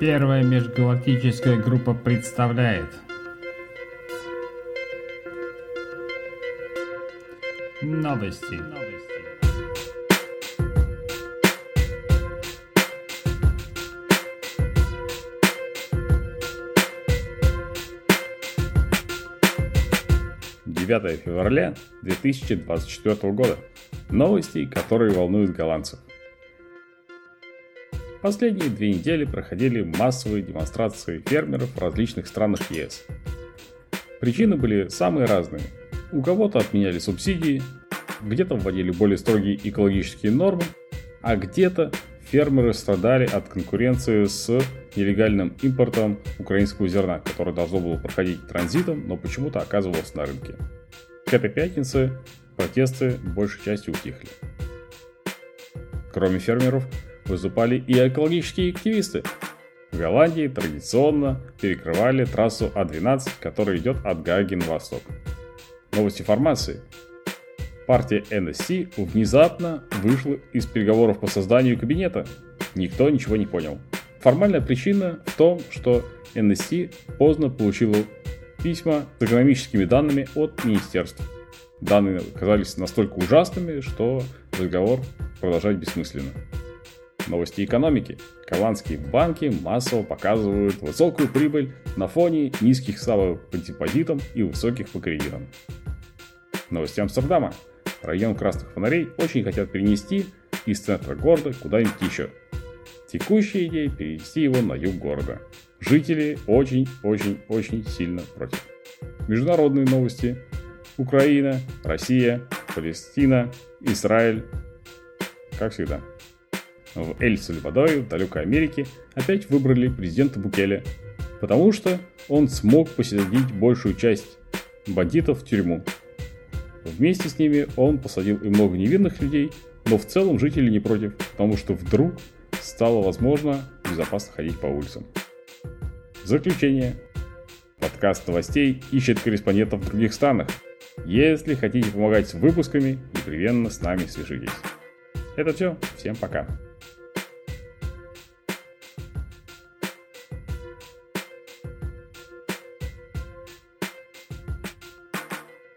Первая межгалактическая группа представляет Новости. Девятое февраля 2024 года. Новости, которые волнуют голландцев. Последние две недели проходили массовые демонстрации фермеров в различных странах ЕС. Причины были самые разные. У кого-то отменяли субсидии, где-то вводили более строгие экологические нормы, а где-то фермеры страдали от конкуренции с нелегальным импортом украинского зерна, которое должно было проходить транзитом, но почему-то оказывалось на рынке. К этой пятнице протесты большей частью утихли. Кроме фермеров, выступали и экологические активисты. В Голландии традиционно перекрывали трассу А12, которая идет от Гаги на восток. Новости формации. Партия НСС внезапно вышла из переговоров по созданию кабинета. Никто ничего не понял. Формальная причина в том, что НСС поздно получила письма с экономическими данными от министерств. Данные оказались настолько ужасными, что разговор продолжать бессмысленно. Новости экономики. Голландские банки массово показывают высокую прибыль на фоне низких ставок по депозитам и высоких по кредитам. Новости Амстердама. Район красных фонарей очень хотят перенести из центра города куда-нибудь еще. Текущая идея перенести его на юг города. Жители очень-очень-очень сильно против. Международные новости. Украина, Россия, Палестина, Израиль. Как всегда в Эль-Сальвадоре, в далекой Америке, опять выбрали президента Букеля, потому что он смог посадить большую часть бандитов в тюрьму. Вместе с ними он посадил и много невинных людей, но в целом жители не против, потому что вдруг стало возможно безопасно ходить по улицам. Заключение. Подкаст новостей ищет корреспондентов в других странах. Если хотите помогать с выпусками, непременно с нами свяжитесь. Это все. Всем пока.